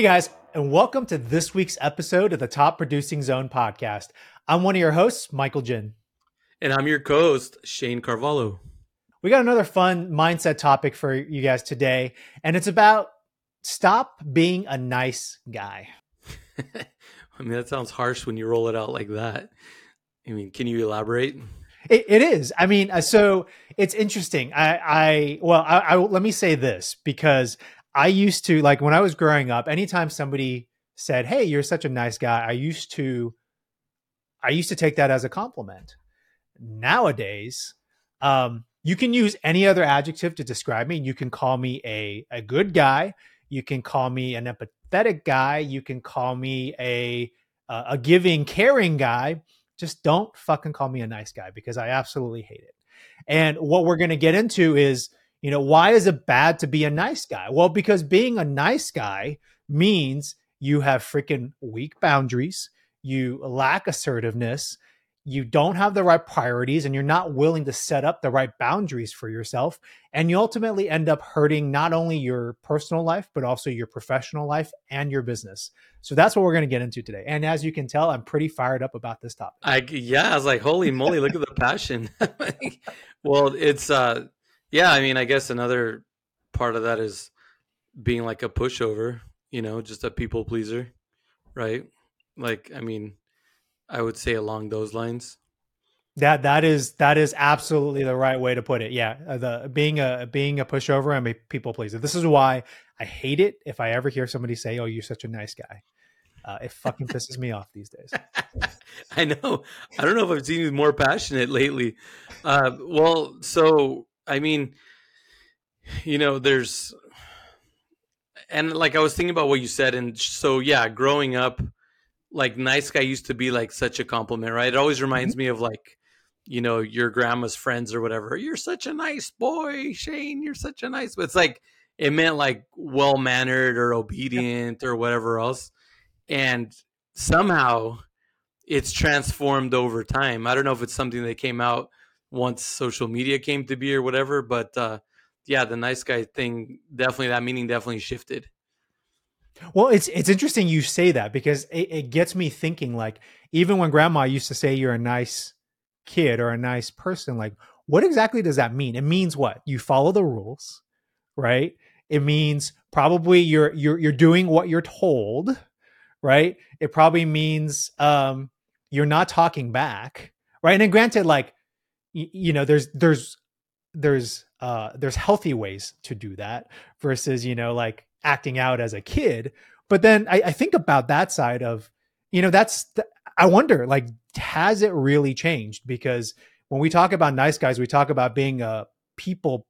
Hey guys, and welcome to this week's episode of the Top Producing Zone podcast. I'm one of your hosts, Michael Jin. And I'm your co host, Shanne Carvalho. We got another fun mindset topic for you guys today, and it's about stop being a nice guy. I mean, that sounds harsh when you roll it out like that. I mean, can you elaborate? it, it is. I mean, uh, so it's interesting. I, I well, I, I let me say this because I used to like when I was growing up. Anytime somebody said, "Hey, you're such a nice guy," I used to, I used to take that as a compliment. Nowadays, um, you can use any other adjective to describe me. You can call me a a good guy. You can call me an empathetic guy. You can call me a a giving, caring guy just don't fucking call me a nice guy because I absolutely hate it. And what we're going to get into is, you know, why is it bad to be a nice guy? Well, because being a nice guy means you have freaking weak boundaries, you lack assertiveness, you don't have the right priorities and you're not willing to set up the right boundaries for yourself. And you ultimately end up hurting not only your personal life but also your professional life and your business. So that's what we're going to get into today. And as you can tell i'm pretty fired up about this topic. I yeah i was like holy moly look at the passion. Well it's uh yeah i mean i guess another part of that is being like a pushover you know just a people pleaser right like i mean I would say along those lines. That that is that is absolutely the right way to put it. Yeah, uh, the being a being a pushover and a people pleaser. This is why I hate it. If I ever hear somebody say, "Oh, you're such a nice guy," uh, it fucking pisses me off these days. I know. I don't know if I've seen you more passionate lately. Uh, well, so I mean, you know, there's, and like I was thinking about what you said, and so yeah, growing up like nice guy used to be like such a compliment, right? It always reminds mm-hmm. me of like, you know, your grandma's friends or whatever. You're such a nice boy, Shanne. You're such a nice. But it's like it meant like well mannered or obedient or whatever else, and somehow it's transformed over time. I don't know if it's something that came out once social media came to be or whatever, but uh, yeah, the nice guy thing definitely that meaning definitely shifted. Well, it's it's interesting you say that because it, it, gets me thinking. Like even when Grandma used to say you're a nice kid or a nice person, like what exactly does that mean? It means what you follow the rules, right? It means probably you're you're you're doing what you're told, right? It probably means um, you're not talking back, right? And then granted, like y- you know, there's there's there's uh there's healthy ways to do that versus you know like acting out as a kid. But then I, I think about that side of, you know, that's, the, I wonder, like, has it really changed? Because when we talk about nice guys, we talk about being a people,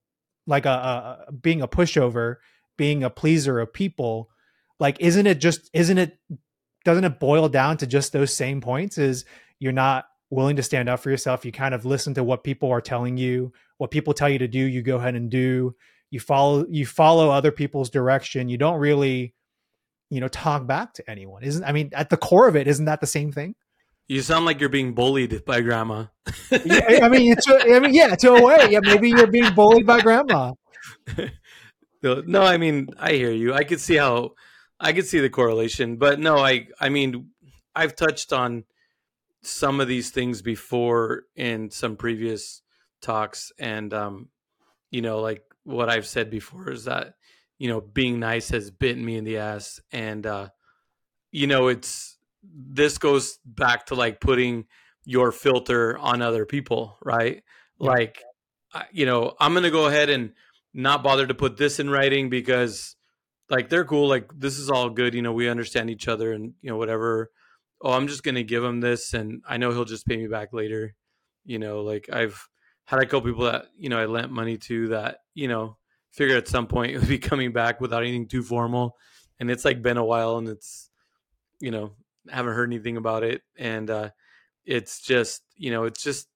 like a, a being a pushover, being a pleaser of people. Like, isn't it just, isn't it, doesn't it boil down to just those same points? Is you're not willing to stand up for yourself. You kind of listen to what people are telling you, what people tell you to do, you go ahead and do. You follow you follow other people's direction. You don't really you know talk back to anyone. Isn't i mean at the core of it isn't that the same thing? You sound like you're being bullied by grandma. Yeah, i mean it's i mean yeah to a way. Yeah maybe you're being bullied by grandma. No i mean i hear you. I could see how i could see the correlation but no i i mean i've touched on some of these things before in some previous talks and um you know like what I've said before is that you know being nice has bitten me in the ass, and uh, you know it's this goes back to like putting your filter on other people, right? Yeah. Like, you know, I'm gonna go ahead and not bother to put this in writing because like they're cool like this is all good you know we understand each other and you know whatever oh i'm just gonna give him this and i know he'll just pay me back later. You know like i've had a couple people that you know I lent money to that you know figured at some point it would be coming back without anything too formal, and it's like been a while, and it's you know haven't heard anything about it, and uh, it's just you know it's just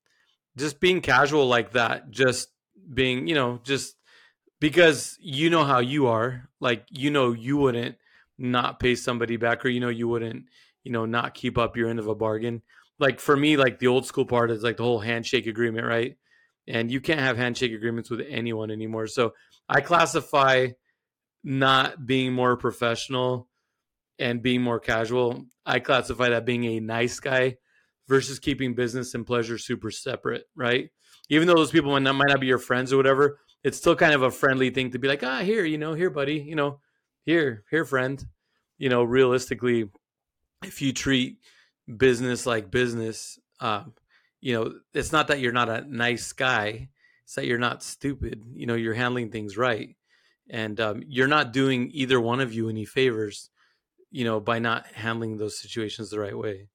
just being casual like that, just being you know just because you know how you are, like you know you wouldn't not pay somebody back, or you know you wouldn't you know not keep up your end of a bargain. Like for me, like the old school part is like the whole handshake agreement, right? and you can't have handshake agreements with anyone anymore. So I classify not being more professional and being more casual. I classify that being a nice guy versus keeping business and pleasure super separate, right? Even though those people might not, might not be your friends or whatever, it's still kind of a friendly thing to be like, ah, here, you know, here, buddy, you know, here, here, friend. You know, realistically, if you treat business like business, um, you know, it's not that you're not a nice guy; it's that you're not stupid. You know, you're handling things right, and um, you're not doing either one of you any favors. You know, by not handling those situations the right way.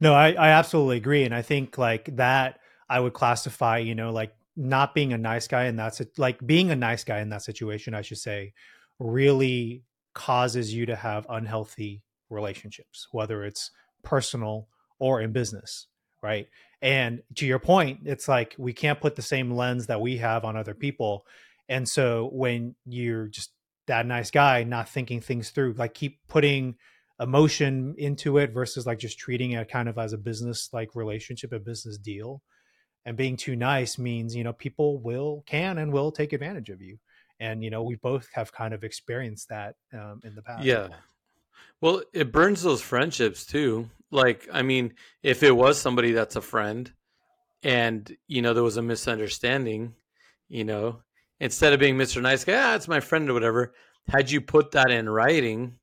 No, I, I absolutely agree, and I think like that I would classify, you know, like not being a nice guy and that's like being a nice guy in that situation, I should say, really causes you to have unhealthy relationships, whether it's personal or in business, right? And to your point, it's like we can't put the same lens that we have on other people. And so when you're just that nice guy, not thinking things through, like keep putting emotion into it versus like just treating it kind of as a business like relationship, a business deal. And being too nice means, you know, people will, can, and will take advantage of you. And, you know, we both have kind of experienced that um, in the past. Yeah. Well, it burns those friendships too. Like, I mean, if it was somebody that's a friend and, you know, there was a misunderstanding, you know, instead of being Mr. Nice Guy, ah, it's my friend or whatever, had you put that in writing,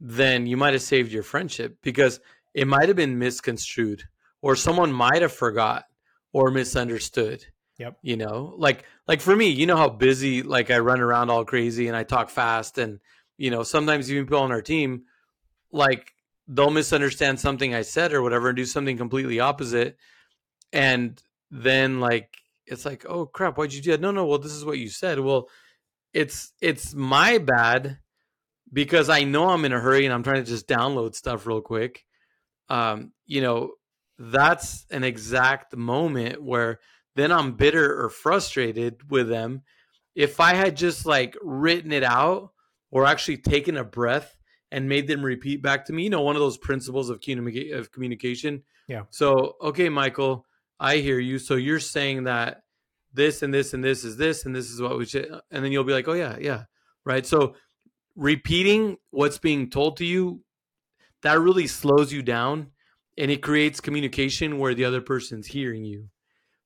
then you might have saved your friendship because it might have been misconstrued or someone might have forgot or misunderstood. Yep. You know, like like for me, you know how busy like I run around all crazy and I talk fast and you know, sometimes even people on our team like they'll misunderstand something I said or whatever and do something completely opposite. And then like it's like, oh crap, why'd you do that? No, no, well, this is what you said. Well, it's it's my bad because I know I'm in a hurry and I'm trying to just download stuff real quick. Um, you know, that's an exact moment where then I'm bitter or frustrated with them. If I had just like written it out or actually taken a breath and made them repeat back to me. You know, one of those principles of, of communication. Yeah. So, okay, Michael, I hear you. So you're saying that this and this and this is this and this is what we should, uh, and then you'll be like, oh yeah, yeah, right. So repeating what's being told to you, that really slows you down, and it creates communication where the other person's hearing you.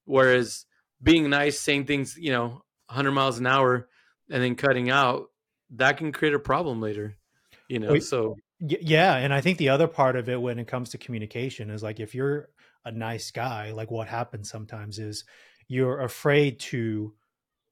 Whereas being nice, saying things, you know, 100 miles an hour, and then cutting out, that can create a problem later you know so yeah and i think the other part of it when it comes to communication is like if you're a nice guy like what happens sometimes is you're afraid to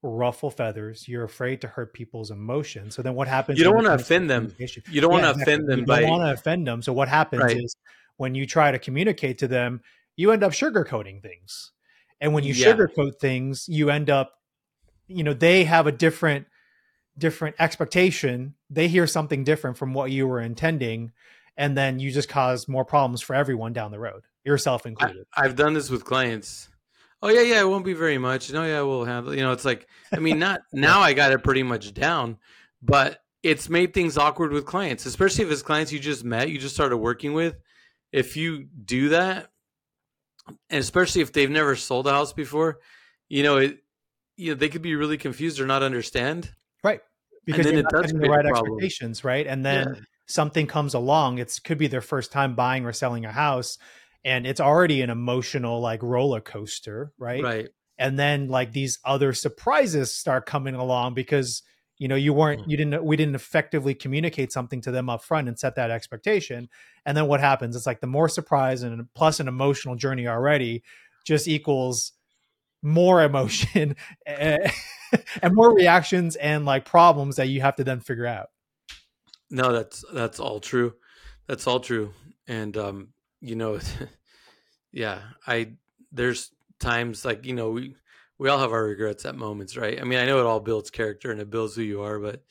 ruffle feathers you're afraid to hurt people's emotions so then what happens you don't want to offend them you don't yeah, want to offend them you don't want to offend them so what happens right. is when you try to communicate to them you end up sugarcoating things and when you yeah. sugarcoat things you end up you know they have a different different expectation they hear something different from what you were intending and then you just cause more problems for everyone down the road yourself included. I, have done this with clients. Oh yeah yeah it won't be very much. No yeah we'll handle you know it's like i mean not now i got it pretty much down but it's made things awkward with clients especially if it's clients you just met you just started working with. If you do that and especially if they've never sold a house before you know it you know they could be really confused or not understand right because you're not setting the right expectations right? And then yeah. something comes along it could be their first time buying or selling a house and it's already an emotional like roller coaster right? Right. And then like these other surprises start coming along because you know you weren't mm. you didn't we didn't effectively communicate something to them up front and set that expectation. And then what happens? It's like the more surprise and plus an emotional journey already just equals more emotion and more reactions and like problems that you have to then figure out. No, that's that's all true. That's all true. And um, you know, yeah, I there's times like, you know, we we all have our regrets at moments, right? I mean, I know it all builds character and it builds who you are, but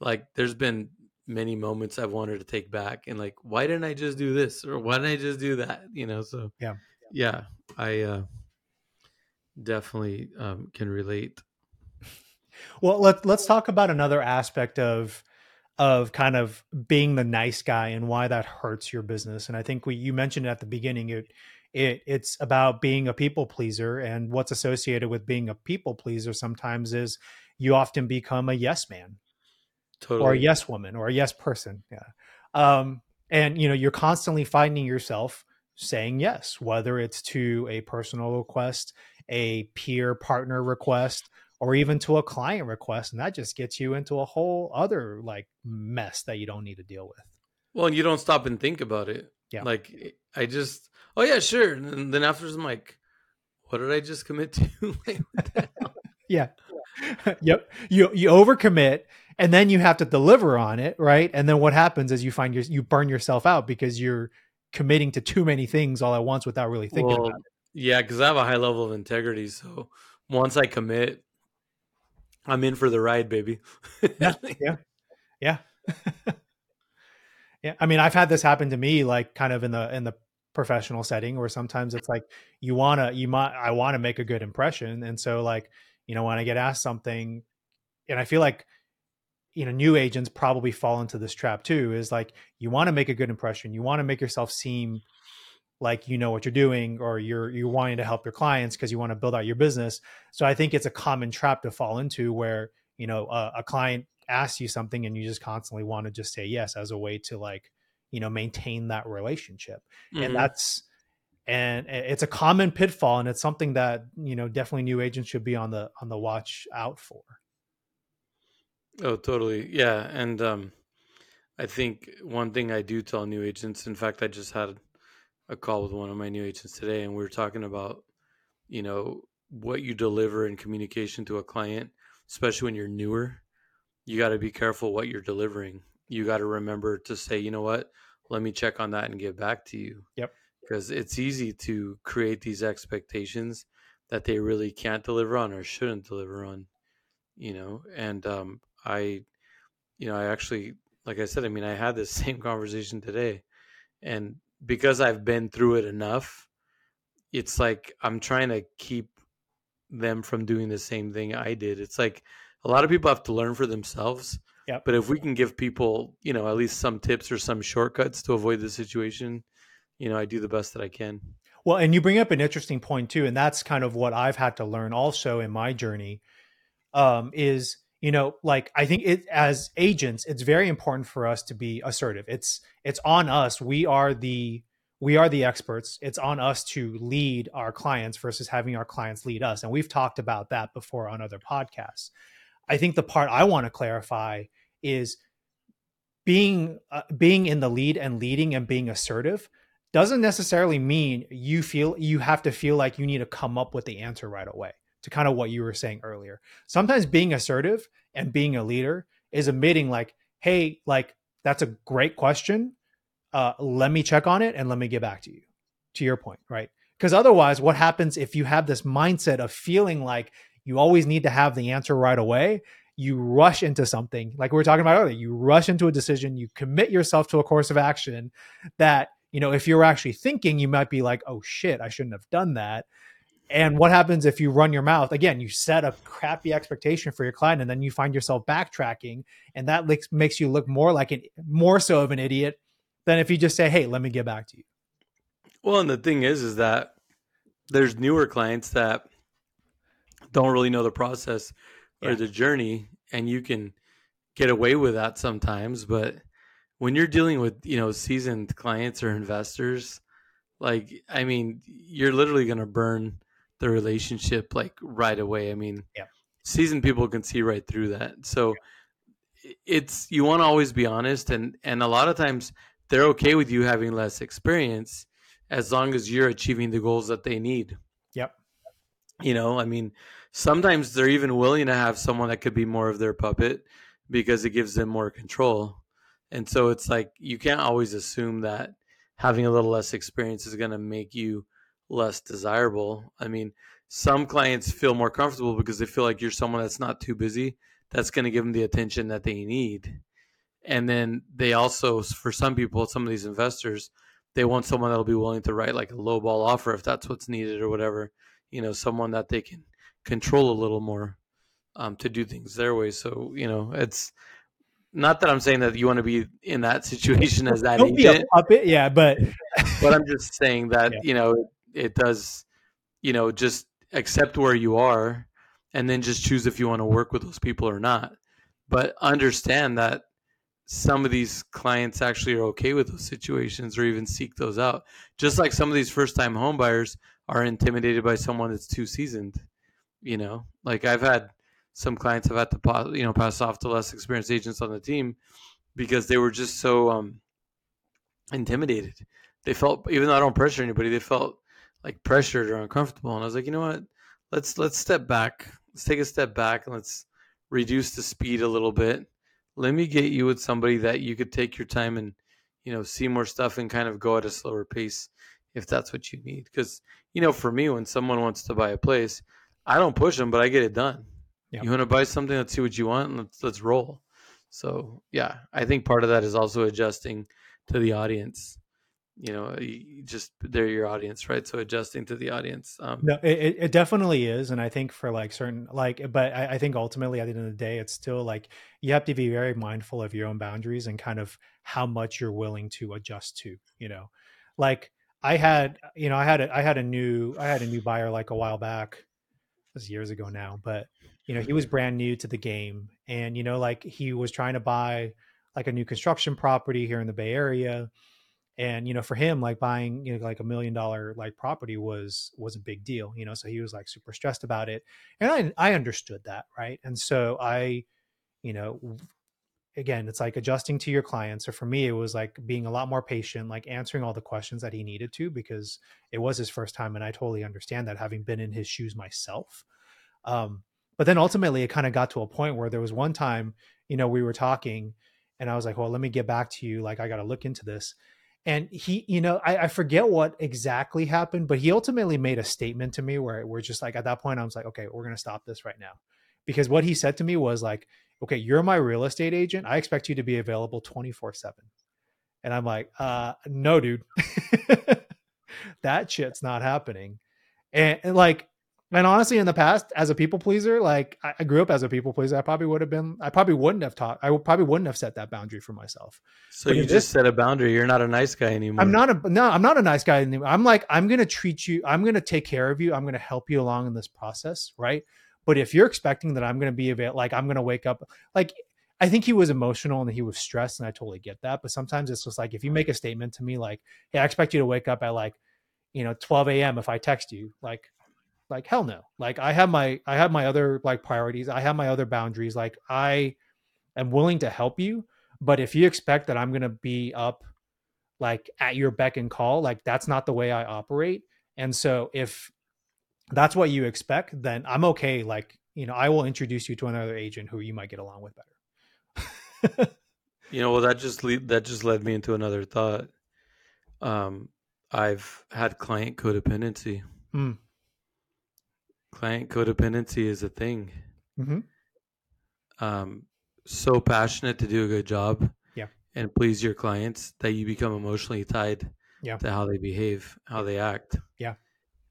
like there's been many moments I've wanted to take back and like, why didn't I just do this or why didn't I just do that? You know, so yeah, yeah, I uh, definitely um, can relate. Well, let let's talk about another aspect of of kind of being the nice guy and why that hurts your business. And I think we you mentioned at the beginning it it it's about being a people pleaser and what's associated with being a people pleaser sometimes is you often become a yes man totally. or a yes woman or a yes person. Yeah. Um, and you know you're constantly finding yourself saying yes whether it's to a personal request a peer partner request or even to a client request and that just gets you into a whole other like mess that you don't need to deal with. Well and you don't stop and think about it. Yeah. like i just oh yeah sure. And then afterwards i'm like what did i just commit to? Like, what the hell? yeah. Yep. You you overcommit and then you have to deliver on it right? And then what happens is you find your you burn yourself out because you're committing to too many things all at once without really thinking Well, about it yeah because i have a high level of integrity so once i commit i'm in for the ride baby Yeah, yeah, yeah. yeah. I mean, I've had this happen to me, like kind of in the in the professional setting, where sometimes it's like you wanna, you might, I want to make a good impression, and so like you know when I get asked something, and I feel like you know new agents probably fall into this trap too. Is like you want to make a good impression, you want to make yourself seem like you know what you're doing or you're you're wanting to help your clients because you want to build out your business so i think it's a common trap to fall into where you know a, a client asks you something and you just constantly want to just say yes as a way to like you know maintain that relationship Mhm. and that's and it's a common pitfall and it's something that you know definitely new agents should be on the on the watch out for Oh, totally. Yeah. And um, I think one thing I do tell new agents, in fact, I just had a call with one of my new agents today, and we were talking about, you know, what you deliver in communication to a client, especially when you're newer. You got to be careful what you're delivering. You got to remember to say, you know what, let me check on that and get back to you. Yep. Because it's easy to create these expectations that they really can't deliver on or shouldn't deliver on, you know, and um, I, you know, I actually, like I said, I mean, I had this same conversation today, and because I've been through it enough, it's like I'm trying to keep them from doing the same thing I did. It's like a lot of people have to learn for themselves. Yep. But if we can give people, you know, at least some tips or some shortcuts to avoid the situation, you know, I do the best that I can. Well, and you bring up an interesting point too, and that's kind of what I've had to learn also in my journey. Um, is you know, like I think it as agents, it's very important for us to be assertive. It's it's on us. We are the we are the experts. It's on us to lead our clients versus having our clients lead us. And we've talked about that before on other podcasts. I think the part I want to clarify is being uh, being in the lead and leading and being assertive doesn't necessarily mean you feel you have to feel like you need to come up with the answer right away to kind of what you were saying earlier. Sometimes being assertive and being a leader is admitting like hey like that's a great question. Uh, let me check on it and let me get back to you to your point right? Because otherwise what happens if you have this mindset of feeling like you always need to have the answer right away? You rush into something like we were talking about earlier you rush into a decision you commit yourself to a course of action that you know if you're actually thinking you might be like oh shit i shouldn't have done that and what happens if you run your mouth again you set a crappy expectation for your client and then you find yourself backtracking and that makes makes you look more like an more so of an idiot than if you just say hey let me get back to you Well, and the thing is, is that there's newer clients that don't really know the process or Yeah. the journey, and you can get away with that sometimes. But when you're dealing with you know seasoned clients or investors, like I mean, you're literally going to burn the relationship like right away. I mean, Yeah. seasoned people can see right through that. So it's you want to always be honest, and and a lot of times they're okay with you having less experience as long as you're achieving the goals that they need. Yep. You know, I mean, sometimes they're even willing to have someone that could be more of their puppet because it gives them more control. And so it's like you can't always assume that having a little less experience is going to make you less desirable. I mean, some clients feel more comfortable because they feel like you're someone that's not too busy, that's going to give them the attention that they need. And then they also, for some people, some of these investors, they want someone that'll be willing to write like a low ball offer if that's what's needed or whatever. You know, someone that they can control a little more um, to do things their way. So you know, it's not that I'm saying that you want to be in that situation as that don't be a agent, puppet yeah but but I'm just saying that Yeah. you know it, does. You know, just accept where you are, and then just choose if you want to work with those people or not. But understand that some of these clients actually are okay with those situations or even seek those out. Just like some of these first time home buyers are intimidated by someone that's too seasoned. You know, like I've had some clients have had to you know pass off to less experienced agents on the team because they were just so um, intimidated. They felt even though I don't pressure anybody, they felt like pressured or uncomfortable. And I was like, you know what? Let's let's step back. Let's take a step back and let's reduce the speed a little bit. Let me get you with somebody that you could take your time and you know see more stuff and kind of go at a slower pace if that's what you need. Because you know, for me, when someone wants to buy a place, I don't push them, but I get it done. Yep. You want to buy something? Let's see what you want. And let's let's roll. So yeah, I think part of that is also adjusting to the audience you know just they're your audience right? So adjusting to the audience um, no it, it definitely is and i think for like certain like but I, I, think ultimately at the end of the day it's still like you have to be very mindful of your own boundaries and kind of how much you're willing to adjust to you know? Like i had you know i had a i had a new i had a new buyer like a while back. This was years ago now but you know he was brand new to the game and you know like he was trying to buy like a new construction property here in the bay area and you know for him like buying you know like a million dollar like property was was a big deal you know so he was like super stressed about it and i i understood that right? And so i you know again it's like adjusting to your clients so for me it was like being a lot more patient like answering all the questions that he needed to because it was his first time and i totally understand that having been in his shoes myself um but then ultimately it kind of got to a point where there was one time you know we were talking and i was like well let me get back to you like i got to look into this and he you know I, I, forget what exactly happened but he ultimately made a statement to me where we're just like at that point i was like okay we're gonna stop this right now. Because what he said to me was like okay you're my real estate agent. I expect you to be available 24 7 and i'm like uh no dude. That shit's not happening. And, and like and honestly, in the past, as a people pleaser, like I, grew up as a people pleaser, I probably would have been, I probably wouldn't have taught, I probably wouldn't have set that boundary for myself. So but you just set a boundary. You're not a nice guy anymore. I'm not a, no, I'm not a nice guy anymore. I'm like, I'm going to treat you, I'm going to take care of you. I'm going to help you along in this process. Right. But if you're expecting that I'm going to be available, like I'm going to wake up, like I think he was emotional and he was stressed, and I totally get that. But sometimes it's just like if you make a statement to me like, "Hey, I expect you to wake up at like, you know, 12 a.m. if I text you," like like hell no. Like i have my i have my other like priorities. I have my other boundaries. Like i am willing to help you but if you expect that i'm going to be up like at your beck and call like that's not the way i operate. And so if that's what you expect then i'm okay like you know i will introduce you to another agent who you might get along with better. You know well that just lead, that just led me into another thought. Um i've had client codependency. Mm client codependency is a thing. Mm-hmm. Um, so passionate to do a good job, yeah, and please your clients that you become emotionally tied, yeah. to how they behave, how they act. Yeah,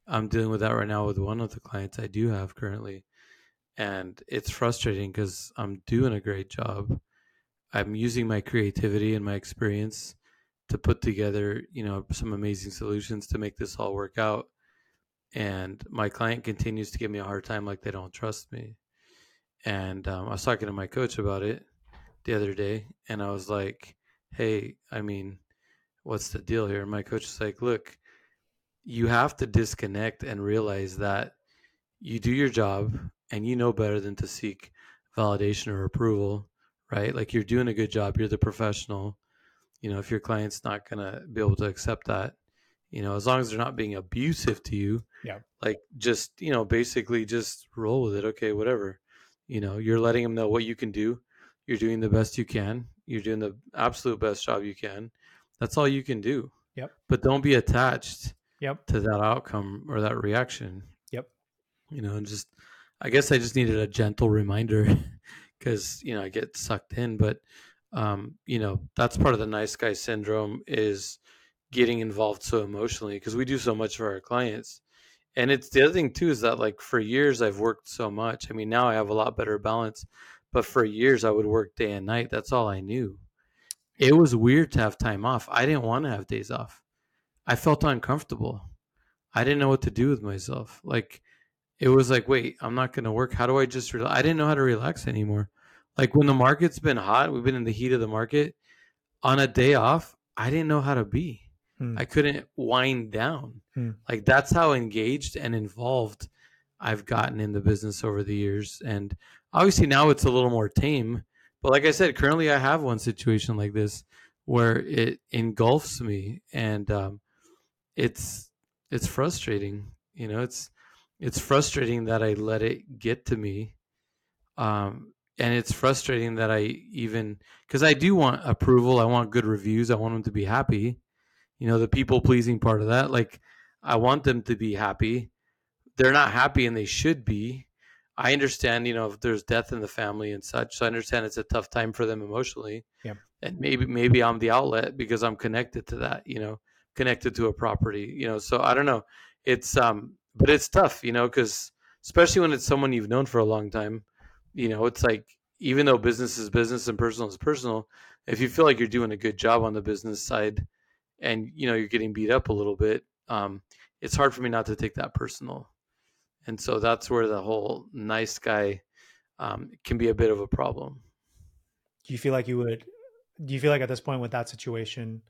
I'm dealing with that right now with one of the clients I do have currently, and it's frustrating because I'm doing a great job. I'm using my creativity and my experience to put together, you know, some amazing solutions to make this all work out and my client continues to give me a hard time like they don't trust me. And um, i was talking to my coach about it the other day and i was like hey i mean what's the deal here? And my coach is like look you have to disconnect and realize that you do your job and you know better than to seek validation or approval right? Like you're doing a good job. You're the professional. You know if your client's not going to be able to accept that you know as long as they're not being abusive to you yeah. like just you know basically just roll with it okay whatever. You know you're letting them know what you can do. You're doing the best you can. You're doing the absolute best job you can. That's all you can do. Yep. But don't be attached yep. to that outcome or that reaction. Yep. You know and just i guess i just needed a gentle reminder because you know i get sucked in but um you know that's part of the nice guy syndrome is getting involved so emotionally because we do so much for our clients. And it's the other thing too is that like for years I've worked so much. I mean, now I have a lot better balance, but for years I would work day and night. That's all I knew. It was weird to have time off. I didn't want to have days off. I felt uncomfortable. I didn't know what to do with myself. Like it was like, wait, I'm not going to work. How do I just relax? I didn't know how to relax anymore. Like when the market's been hot, we've been in the heat of the market. On a day off, I didn't know how to be. Hmm. I couldn't wind down. Hmm. Like that's how engaged and involved I've gotten in the business over the years. And obviously now it's a little more tame. But like I said, currently I have one situation like this where it engulfs me and um, it's it's frustrating. You know, it's it's frustrating that I let it get to me. Um, and it's frustrating that I even because I do want approval, I want good reviews, I want them to be happy. You know, the people pleasing part of that, like I want them to be happy. They're not happy, and they should be. I understand, you know, if there's death in the family and such, so I understand it's a tough time for them emotionally. Yeah. And maybe maybe I'm the outlet because I'm connected to that, you know, connected to a property, you know. So I don't know. It's um, but it's tough, you know, because especially when it's someone you've known for a long time you know, it's like even though business is business and personal is personal, if you feel like you're doing a good job on the business side and you know you're getting beat up a little bit, um, it's hard for me not to take that personal. And so that's where the whole nice guy um, can be a bit of a problem. Do you feel like you would? Do you feel like at this point with that situation,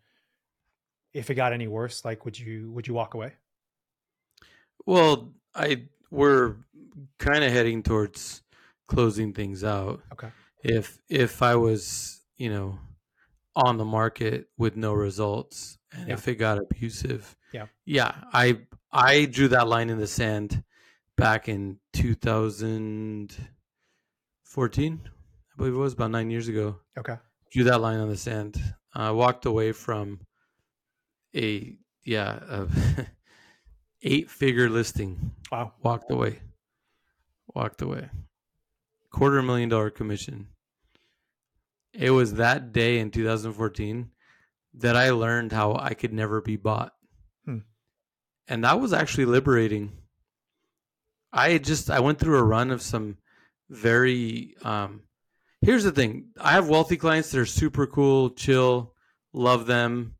if it got any worse, like would you would you walk away? Well, I we're kind of heading towards closing things out. Okay. If if I was, you know, on the market with no results and Yeah. if it got abusive. Yeah. Yeah, I I drew that line in the sand back in 2014. I believe it was about 9 years ago. Okay. Drew that line on the sand. I walked away from a yeah, a eight figure listing Wow. walked away walked away quarter million dollar commission it was that day in 2014 that i learned how i could never be bought. Hmm. and that was actually liberating. I just i went through a run of some very um here's the thing. I have wealthy clients that are super cool chill love them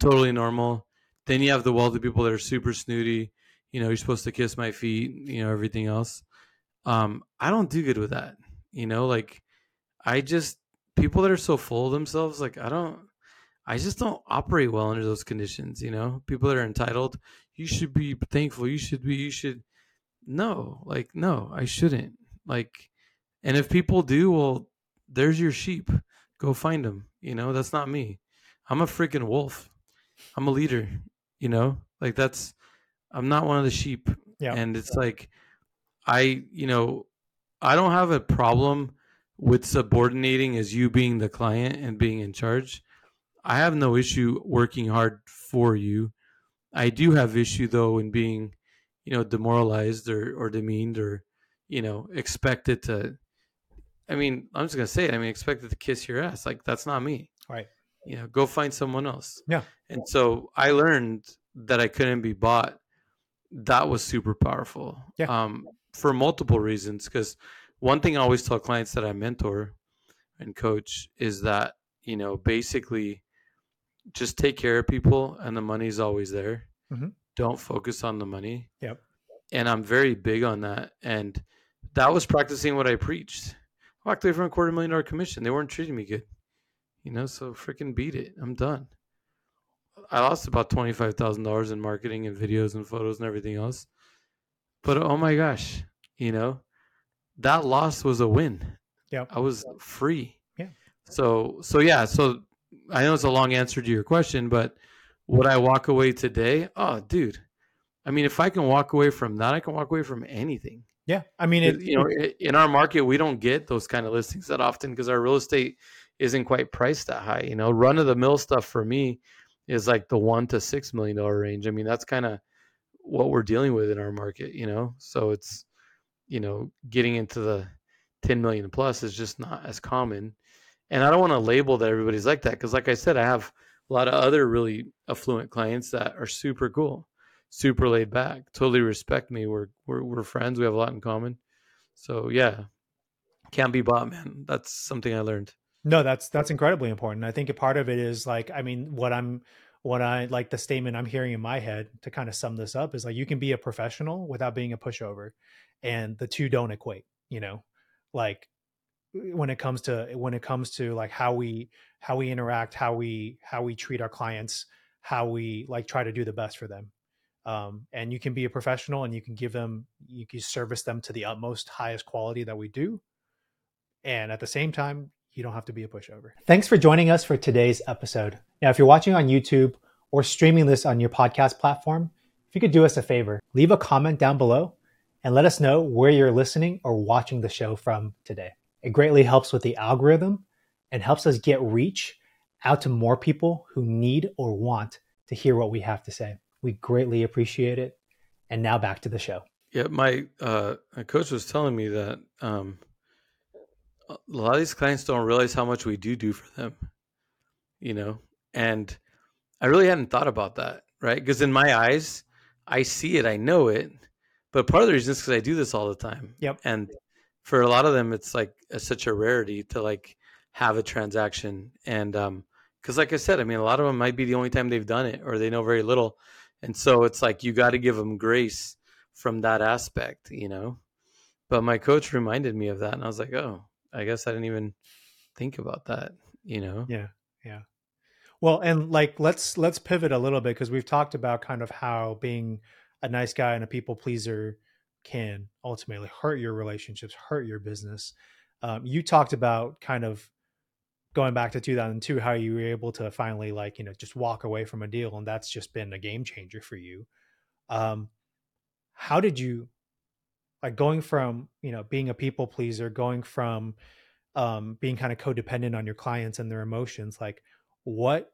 totally normal. Then you have the wealthy people that are super snooty. You know you're supposed to kiss my feet you know everything else. Um i don't do good with that. You know like i just people that are so full of themselves like i don't i just don't operate well under those conditions you know? People that are entitled you should be thankful. You should be you should no like no i shouldn't. Like and if people do well there's your sheep. Go find them you know? That's not me. I'm a freaking wolf. I'm a leader you know? Like that's i'm not one of the sheep. Yeah. and it's like i you know i don't have a problem with subordinating as you being the client and being in charge i have no issue working hard for you i do have issue though in being you know demoralized or, or demeaned or you know expected to i mean i'm just gonna say it i mean expected to kiss your ass like that's not me Right. you know go find someone else Yeah. and so i learned that i couldn't be bought that was super powerful Yeah. um for multiple reasons because one thing i always tell clients that i mentor and coach is that you know basically just take care of people and the money's always there. Mhm. don't focus on the money. Yep. and i'm very big on that. And that was practicing what i preached. I walked away from a quarter million dollar commission. They weren't treating me good you know so freaking beat it. I'm done. I lost about $25000 in marketing and videos and photos and everything else. But oh my gosh you know that loss was a win. Yeah. i was free. Yeah. so so yeah so i know it's a long answer to your question but would i walk away today? Oh dude. I mean if i can walk away from that i can walk away from anything. Yeah. I mean, it, you know in our market we don't get those kind of listings that often because our real estate isn't quite priced that high you know? Run of the mill stuff for me is like the one to six million dollar range. I mean that's kind of what we're dealing with in our market you know? So it's you know getting into the 10 million plus is just not as common and i don't want to label that everybody's like that because like i said i have a lot of other really affluent clients that are super cool super laid back totally respect me we're we're, we're friends we have a lot in common so yeah can't be bought man that's something i learned No, that's that's incredibly important. I think a part of it is like, I mean, what I'm what I like the statement I'm hearing in my head to kind of sum this up is like you can be a professional without being a pushover. And the two don't equate, you know. Like when it comes to when it comes to like how we how we interact how we how we treat our clients how we like try to do the best for them um, and you can be a professional and you can give them you can service them to the utmost highest quality that we do and at the same time you don't have to be a pushover thanks for joining us for today's episode now if you're watching on youtube or streaming this on your podcast platform if you could do us a favor leave a comment down below and let us know where you're listening or watching the show from today it greatly helps with the algorithm and helps us get reach out to more people who need or want to hear what we have to say. We greatly appreciate it. And now back to the show. Yeah, my uh, coach was telling me that um, a lot of these clients don't realize how much we do do for them, you know. And I really hadn't thought about that, right? Because in my eyes, I see it, I know it, but part of the reason is because I do this all the time. Yep. And for a lot of them it's like a, such a rarity to like have a transaction and um because like i said i mean a lot of them might be the only time they've done it or they know very little and so it's like you got to give them grace from that aspect you know but my coach reminded me of that and i was like oh i guess i didn't even think about that you know yeah yeah well and like let's let's pivot a little bit because we've talked about kind of how being a nice guy and a people pleaser can ultimately hurt your relationships, hurt your business. Um, you talked about kind of going back to 2002, how you were able to finally like, you know, just walk away from a deal. And that's just been a game changer for you. Um, how did you like going from, you know, being a people pleaser, going from um, being kind of codependent on your clients and their emotions, like what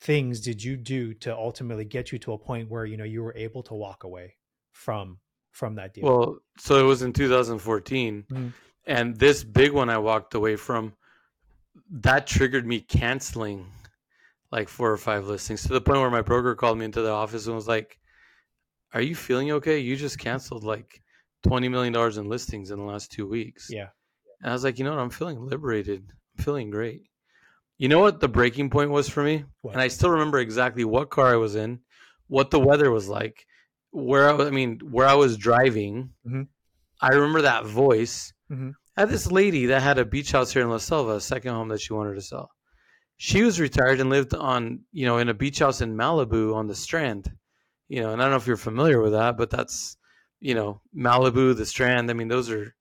things did you do to ultimately get you to a point where, you know, you were able to walk away from from that deal? Well, so it was in 2014, mm-hmm. and this big one I walked away from. That triggered me canceling like four or five listings to the point where my broker called me into the office and was like, "Are you feeling okay? You just canceled like 20 million dollars in listings in the last two weeks." Yeah, and I was like, "You know what? I'm feeling liberated. I'm feeling great." You know what the breaking point was for me? What? And I still remember exactly what car I was in, what the weather was like, where I, was, I mean, where I was driving, mm-hmm. I remember that voice. Mm-hmm. I had this lady that had a beach house here in La Selva, a second home that she wanted to sell. She was retired and lived on, you know, in a beach house in Malibu on the Strand. You know, and I don't know if you're familiar with that, but that's, you know, Malibu, the Strand. I mean, those are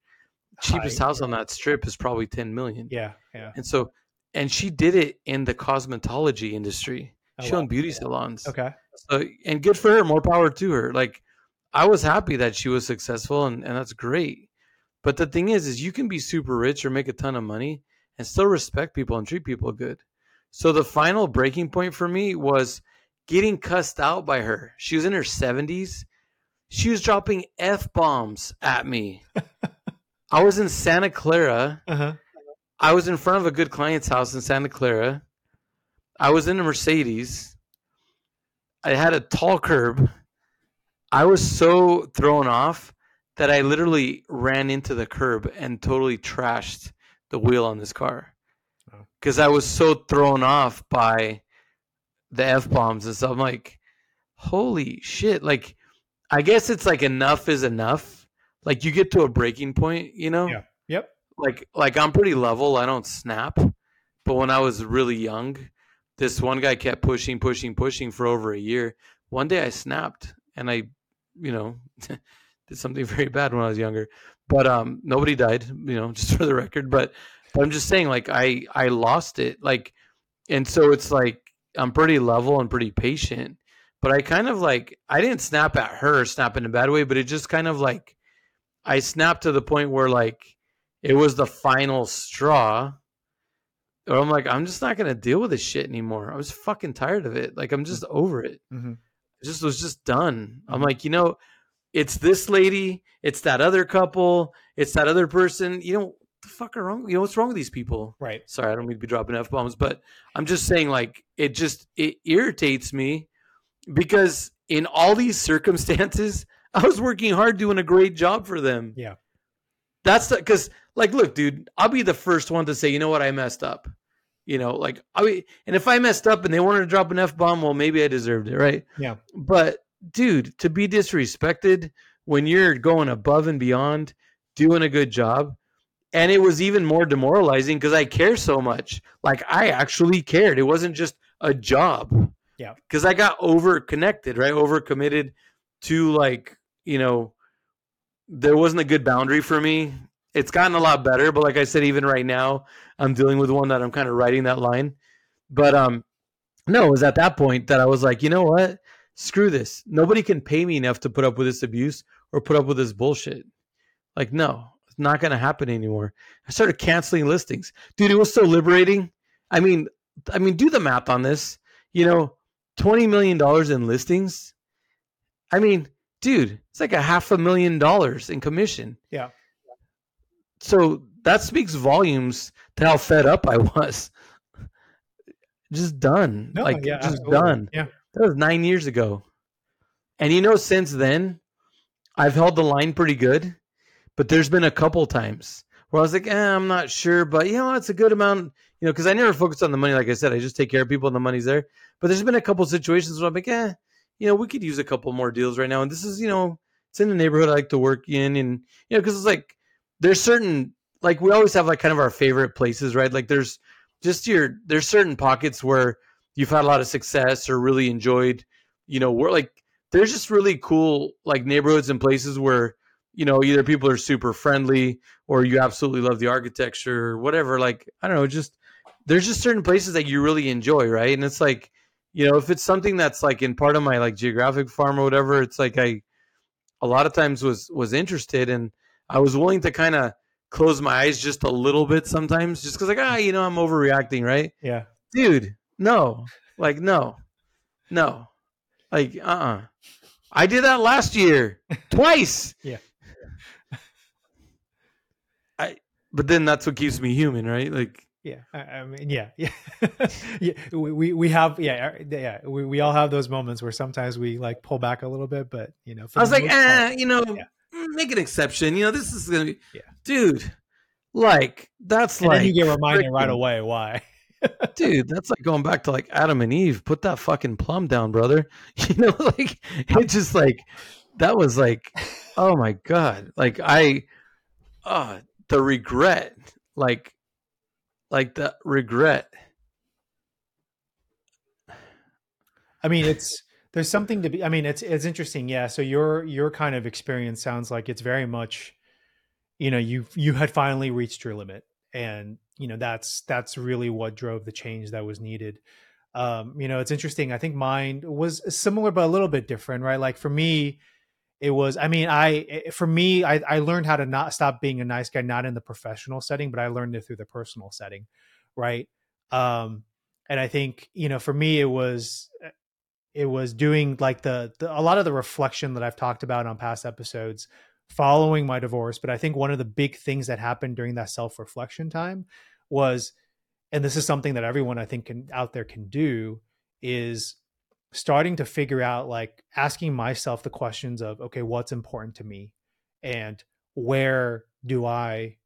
cheapest High, house on that strip is probably 10 million. Yeah, yeah. And so, and she did it in the cosmetology industry. Oh, she wow. owned beauty salons. Okay. So, and good for her. More power to her. Like, I was happy that she was successful, and, and that's great. But the thing is, is you can be super rich or make a ton of money and still respect people and treat people good. So the final breaking point for me was getting cussed out by her. She was in her 70s. She was dropping F bombs at me. I was in Santa Clara. Uh-huh. I was in front of a good client's house in Santa Clara. I was in a Mercedes. I had a tall curb. I was so thrown off that I literally ran into the curb and totally trashed the wheel on this car because oh. I was so thrown off by the f bombs and stuff. I'm like, holy shit! Like, I guess it's like enough is enough. Like you get to a breaking point, you know? Yeah. Yep. Like, like I'm pretty level. I don't snap. But when I was really young, this one guy kept pushing, pushing, pushing for over a year. One day I snapped and I, you know, did something very bad when I was younger. But um, nobody died, you know, just for the record. But, but I'm just saying, like I I lost it, like, and so it's like I'm pretty level and pretty patient. But I kind of like I didn't snap at her, snap in a bad way, but it just kind of like I snapped to the point where like it was the final straw or I'm like, I'm just not gonna deal with this shit anymore. I was fucking tired of it. Like I'm just over it. Mm-hmm. It just was just done. Mm-hmm. I'm like, you know, it's this lady, it's that other couple, it's that other person. You know, the fuck are wrong? You know what's wrong with these people? Right. Sorry, I don't mean to be dropping f bombs, but I'm just saying, like, it just it irritates me because in all these circumstances, I was working hard, doing a great job for them. Yeah. That's because, like, look, dude, I'll be the first one to say, you know what, I messed up. You know, like I mean, and if I messed up and they wanted to drop an f bomb, well, maybe I deserved it, right? Yeah. But dude, to be disrespected when you're going above and beyond, doing a good job, and it was even more demoralizing because I care so much. Like I actually cared. It wasn't just a job. Yeah. Because I got over connected, right? Over committed to like, you know, there wasn't a good boundary for me. It's gotten a lot better, but like I said, even right now, I'm dealing with one that I'm kind of writing that line. But um no, it was at that point that I was like, you know what? Screw this. Nobody can pay me enough to put up with this abuse or put up with this bullshit. Like, no, it's not to happen anymore. I started canceling listings. Dude, it was so liberating. I mean, I mean, do the math on this. You know, $20 million in listings. I mean, dude, it's like a half a million dollars in commission. Yeah. So that speaks volumes to how fed up I was. Just done. No, like yeah, just absolutely. done. Yeah. That was nine years ago. And you know, since then, I've held the line pretty good. But there's been a couple times where I was like, eh, I'm not sure, but you know, it's a good amount, you know, because I never focus on the money. Like I said, I just take care of people and the money's there. But there's been a couple situations where I'm like, eh, you know, we could use a couple more deals right now. And this is, you know, it's in the neighborhood I like to work in. And, you know, because it's like, there's certain, like, we always have like kind of our favorite places, right? Like, there's just your, there's certain pockets where you've had a lot of success or really enjoyed, you know, we're like, there's just really cool, like, neighborhoods and places where, you know, either people are super friendly or you absolutely love the architecture or whatever. Like, I don't know, just there's just certain places that you really enjoy, right? And it's like, you know, if it's something that's like in part of my like geographic farm or whatever, it's like I a lot of times was was interested and I was willing to kind of close my eyes just a little bit sometimes just because like ah you know i'm overreacting right? Yeah. dude no. Like no. No. Like uh-uh. I did that last year. Twice. Yeah. i but then that's what keeps me human right? Like Yeah, I, I mean, yeah, yeah, yeah. We, we have, yeah, uh, yeah. We, we all have those moments where sometimes we like pull back a little bit, but you know, for i was like most part- eh, you know yeah. mm, make an exception you know this is gonna be Yeah. dude like that's and like you get reminded right away why. dude that's like going back to like adam and eve put that fucking plum down brother you know like it just like that was like oh my god like i uh the regret like like the regret I mean, it's there's something to be. I mean, it's it's interesting. Yeah. So your your kind of experience sounds like it's very much, you know, you you had finally reached your limit, and you know that's that's really what drove the change that was needed. Um, you know, it's interesting. I think mine was similar but a little bit different, right? Like for me, it was. I mean, I for me, I I learned how to not stop being a nice guy, not in the professional setting, but I learned it through the personal setting, right? Um, and I think you know, for me, it was it was doing like the, the a lot of the reflection that I've talked about on past episodes following my divorce. But I think one of the big things that happened during that self reflection time was, and this is something that everyone I think can out there can do, is starting to figure out like asking myself the questions of okay, what's important to me, and where do I,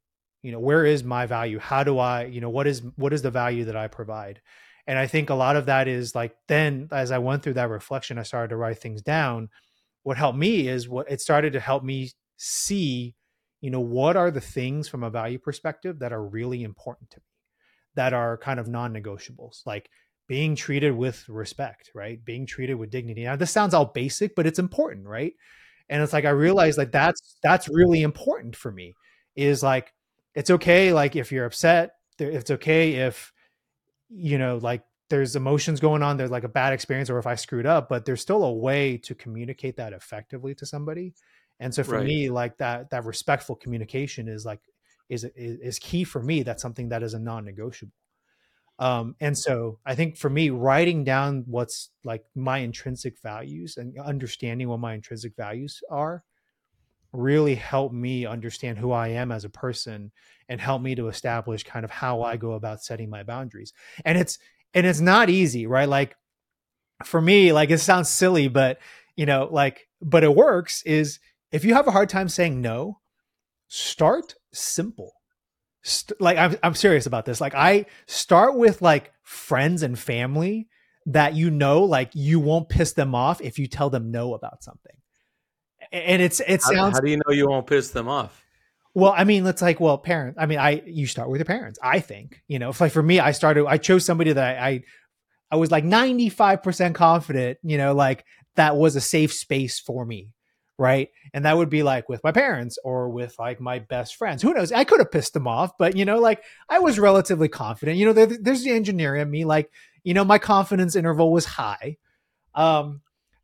you know, where is my value? How do I, you know, what is what is the value that I provide? and i think a lot of that is like then as i went through that reflection i started to write things down what helped me is what it started to help me see you know what are the things from a value perspective that are really important to me that are kind of non-negotiables like being treated with respect right? Being treated with dignity. Now this sounds all basic but it's important right? And it's like i mm-hmm. realized like that's that's really important for me is like it's okay like if you're upset it's okay if you know like there's emotions going on there's like a bad experience or if i screwed up but there's still a way to communicate that effectively to somebody. And so for Right. me like that that respectful communication is like is is, is key for me. That's something that is a non-negotiable um and so i think for me writing down what's like my intrinsic values and understanding what my intrinsic values are really helped me understand who i am as a person and help me to establish kind of how I go about setting my boundaries. And it's and it's not easy, right? Like for me, like it sounds silly, but you know, like but it works is if you have a hard time saying no, start simple. St- like I'm I'm serious about this. Like I start with like friends and family that you know like you won't piss them off if you tell them no about something. And it's it how, sounds how do you know you won't piss them off Well, I mean, it's like, well, parents. I mean, I you start with your parents. I think you know, if like for me, I started. I chose somebody that I, I, I was like ninety five percent confident. You know, like that was a safe space for me, right? And that would be like with my parents or with like my best friends. Who knows? I could have pissed them off, but you know, like I was relatively confident. You know, there, there's the engineer in me. Like, you know, my confidence interval was high. Um,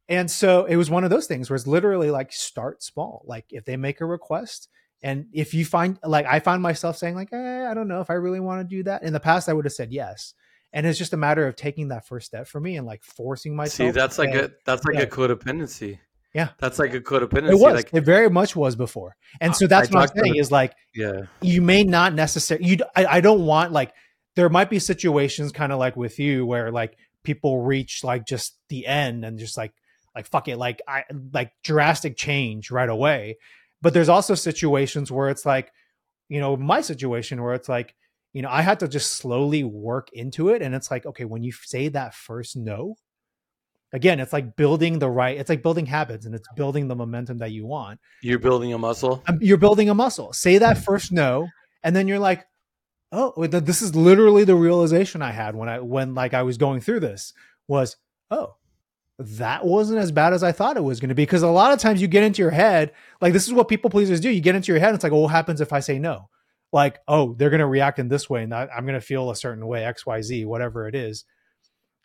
and so it was one of those things where it's literally like start small. Like if they make a request and if you find like I find myself saying like, eh, I don't know if I really want to do that. In the past, I would have said yes. And it's just a matter of taking that first step for me and like forcing myself. See, that's like a that's like yeah. a codependency. Yeah. That's like a codependency. It was. Like it very much was before. And ah, so that's I what I'm saying is like yeah. you may not necessarily you I, I don't want like there might be situations kind of like with you where like people reach like just the end and just like like fuck it like i like drastic change right away but there's also situations where it's like you know my situation where it's like you know i had to just slowly work into it and it's like okay when you say that first no again it's like building the right it's like building habits and it's building the momentum that you want You're building a muscle. um, you're building a muscle. Say that first no, and then you're like, oh, this is literally the realization I had when I when like I was going through this was, oh, that wasn't as bad as I thought it was going to be. Because a lot of times you get into your head, like this is what people pleasers do. You get into your head, and it's like, oh, what happens if I say no? Like, oh, they're going to react in this way, and I'm going to feel a certain way, X, Y, Z, whatever it is.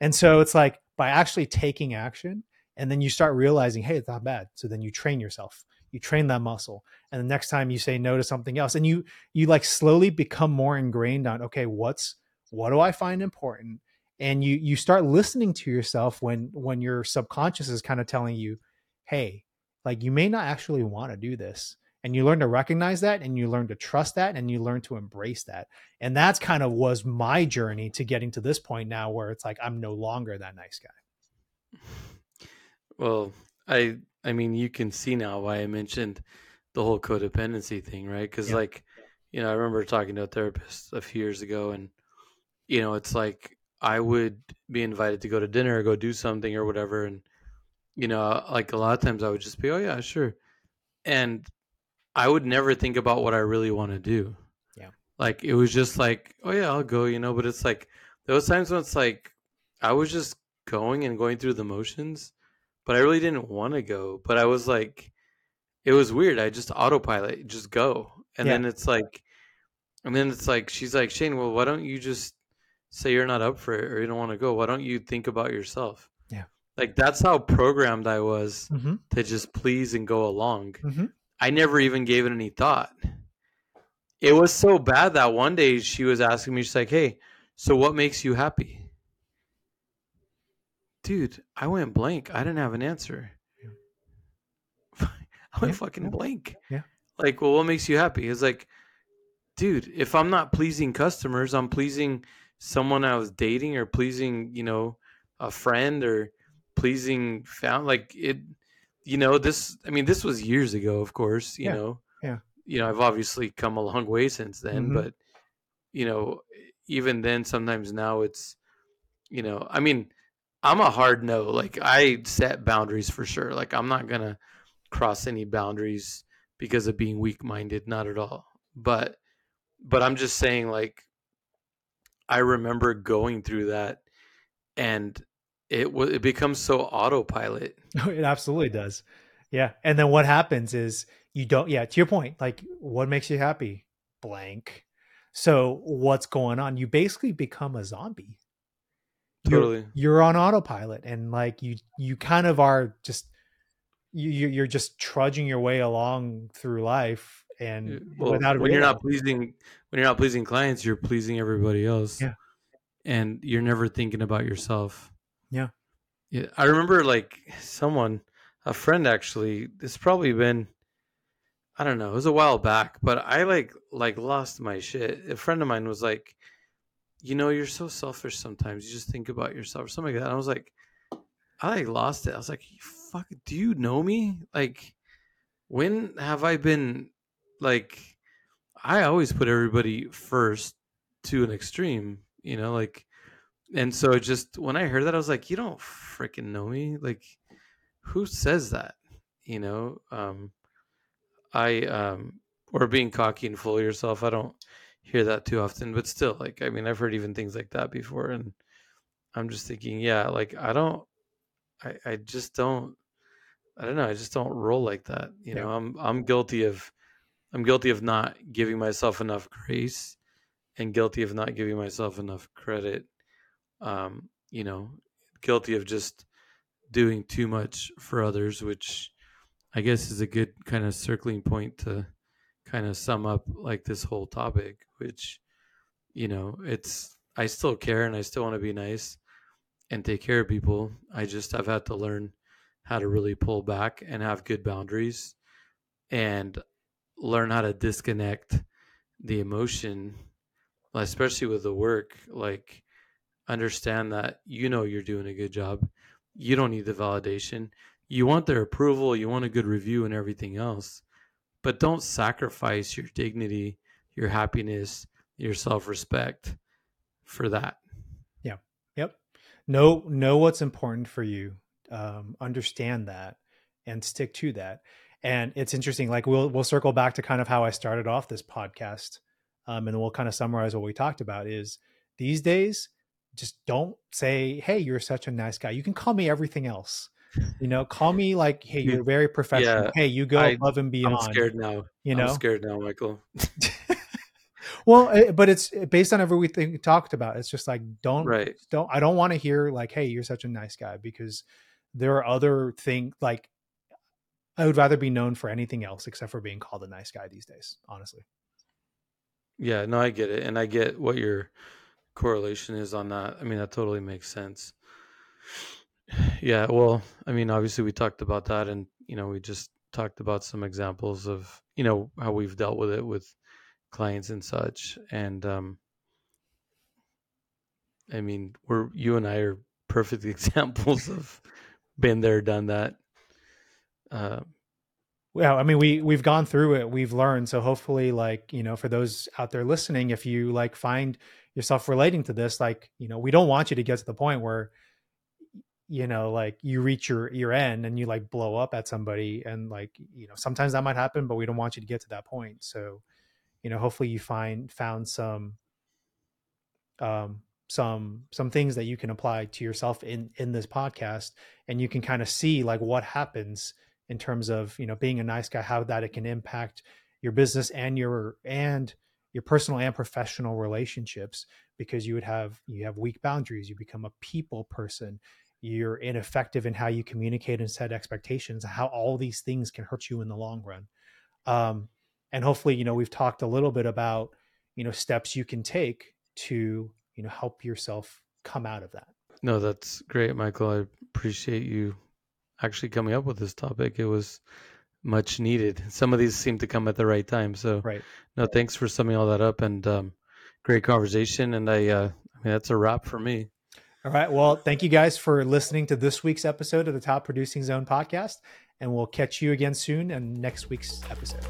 And so it's like by actually taking action, and then you start realizing, hey, it's not bad. So then you train yourself you train that muscle and the next time you say no to something else and you you like slowly become more ingrained on okay what's what do i find important and you you start listening to yourself when when your subconscious is kind of telling you hey like you may not actually want to do this and you learn to recognize that and you learn to trust that and you learn to embrace that and that's kind of was my journey to getting to this point now where it's like i'm no longer that nice guy Well, I I mean, you can see now why I mentioned the whole codependency thing, right? Because Yeah. like, you know, I remember talking to a therapist a few years ago, and you know, it's like I would be invited to go to dinner or go do something or whatever, and you know, like a lot of times I would just be, oh yeah, sure, and I would never think about what I really want to do. Yeah. like it was just like, oh yeah, I'll go, you know. But it's like those times when it's like I was just going and going through the motions but I really didn't want to go. But I was like, it was weird. I just autopilot, just go, and Yeah. then it's like, and then it's like she's like Shanne, well, why don't you just say you're not up for it or you don't want to go? Why don't you think about yourself? Yeah. like that's how programmed I was mm-hmm. to just please and go along. Mhm. I never even gave it any thought. It was so bad that one day she was asking me, she's like, "Hey, so what makes you happy?" Dude, I went blank. I didn't have an answer. I went Yeah, fucking yeah, blank. yeah. Like, well, what makes you happy? It's like, dude, if I'm not pleasing customers, I'm pleasing someone I was dating or pleasing, you know, a friend or pleasing found like it you know, this I mean, this was years ago, of course, you Yeah, know. yeah. You know, I've obviously come a long way since then, Mhm. but you know, even then sometimes now it's you know, I mean, I'm a hard no. Like I set boundaries for sure. Like I'm not going to cross any boundaries because of being weak-minded, not at all. But but I'm just saying like I remember going through that and it was it becomes so autopilot. it absolutely does. Yeah. And then what happens is you don't, yeah, to your point, like what makes you happy? Blank. So what's going on? You basically become a zombie. You're- Totally. You're, on autopilot and like you, you kind of are just, you, you- you're just trudging your way along through life and Well, without when you're not pleasing when you're not pleasing clients, you're pleasing everybody else. Yeah. And you're never thinking about yourself. Yeah. Yeah. I remember like someone, a friend actually, it's probably been I don't know, it was a while back, but I like like lost my shit. A friend of mine was like, you know, you're so selfish sometimes. You just think about yourself or something like that. And I was like, I like lost it. I was like, fuck, do you know me? Like, when have I been like? I always put everybody first to an extreme, you know, like, and so just when I heard that, I was like, you don't freaking know me. Like, who says that? You know, um, I um, or being cocky and full of yourself. I don't hear that too often, but still, like I mean, I've heard even things like that before, and I'm just thinking, yeah, like I don't, I, I just don't, I don't know, I just don't roll like that. You Yeah. know, I'm I'm guilty of, I'm guilty of not giving myself enough grace, and guilty of not giving myself enough credit. Um, you know, guilty of just doing too much for others, which I guess is a good kind of circling point to kind of sum up like this whole topic, which, you know, it's, I still care and I still want to be nice and take care of people. I just have had to learn how to really pull back and have good boundaries and learn how to disconnect the emotion, especially with the work. Like, understand that you know you're doing a good job. You don't need the validation. You want their approval, you want a good review and everything else. But don't sacrifice your dignity, your happiness, your self respect for that. Yeah. Yep. Know know what's important for you. Um, understand that and stick to that. And it's interesting. Like we'll we'll circle back to kind of how I started off this podcast, um, and we'll kind of summarize what we talked about. Is these days, just don't say, "Hey, you're such a nice guy." You can call me everything else. You know, call me like, "Hey, you're very professional." Yeah, hey, you go I- above and beyond. I'm scared now. You know, I'm scared now, Michael. well, eh, but it's based on everything we talked about. It's just like don't Right. don't I don't want to hear like, "Hey, you're such a nice guy," because there are other things like I would rather be known for anything else except for being called a nice guy these days. Honestly, Yeah, no, I get it. And I get what your correlation is on that. I mean, that totally makes sense. Yeah, well, I mean, obviously we talked about that and, you know, we just talked about some examples of, you know, how we've dealt with it with clients and such. And um I mean, we're you and I are perfect examples of been there, done that. Uh well, I mean, we we've gone through it, we've learned. So hopefully, like you know, for those out there listening, if you like find yourself relating to this, like you know, we don't want you to get to the point where you know like you reach your your end and you like blow up at somebody and like you know sometimes that might happen but we don't want you to get to that point so you know hopefully you find found some um some some things that you can apply to yourself in in this podcast and you can kind of see like what happens in terms of you know being a nice guy how that it can impact your business and your and your personal and professional relationships because you would have you have weak boundaries you become a people person you're ineffective in how you communicate and set expectations how all these things can hurt you in the long run um, and hopefully you know we've talked a little bit about you know steps you can take to you know help yourself come out of that no, that's great, Michael. I appreciate you actually coming up with this topic. It was much needed. Some of these seem to come at the right time. So right no, thanks for summing all that up and um, great conversation. And I, uh, I mean, that's a wrap for me. all right well thank you guys for listening to this week's episode of the top producing zone podcast and we'll catch you again soon in next week's episode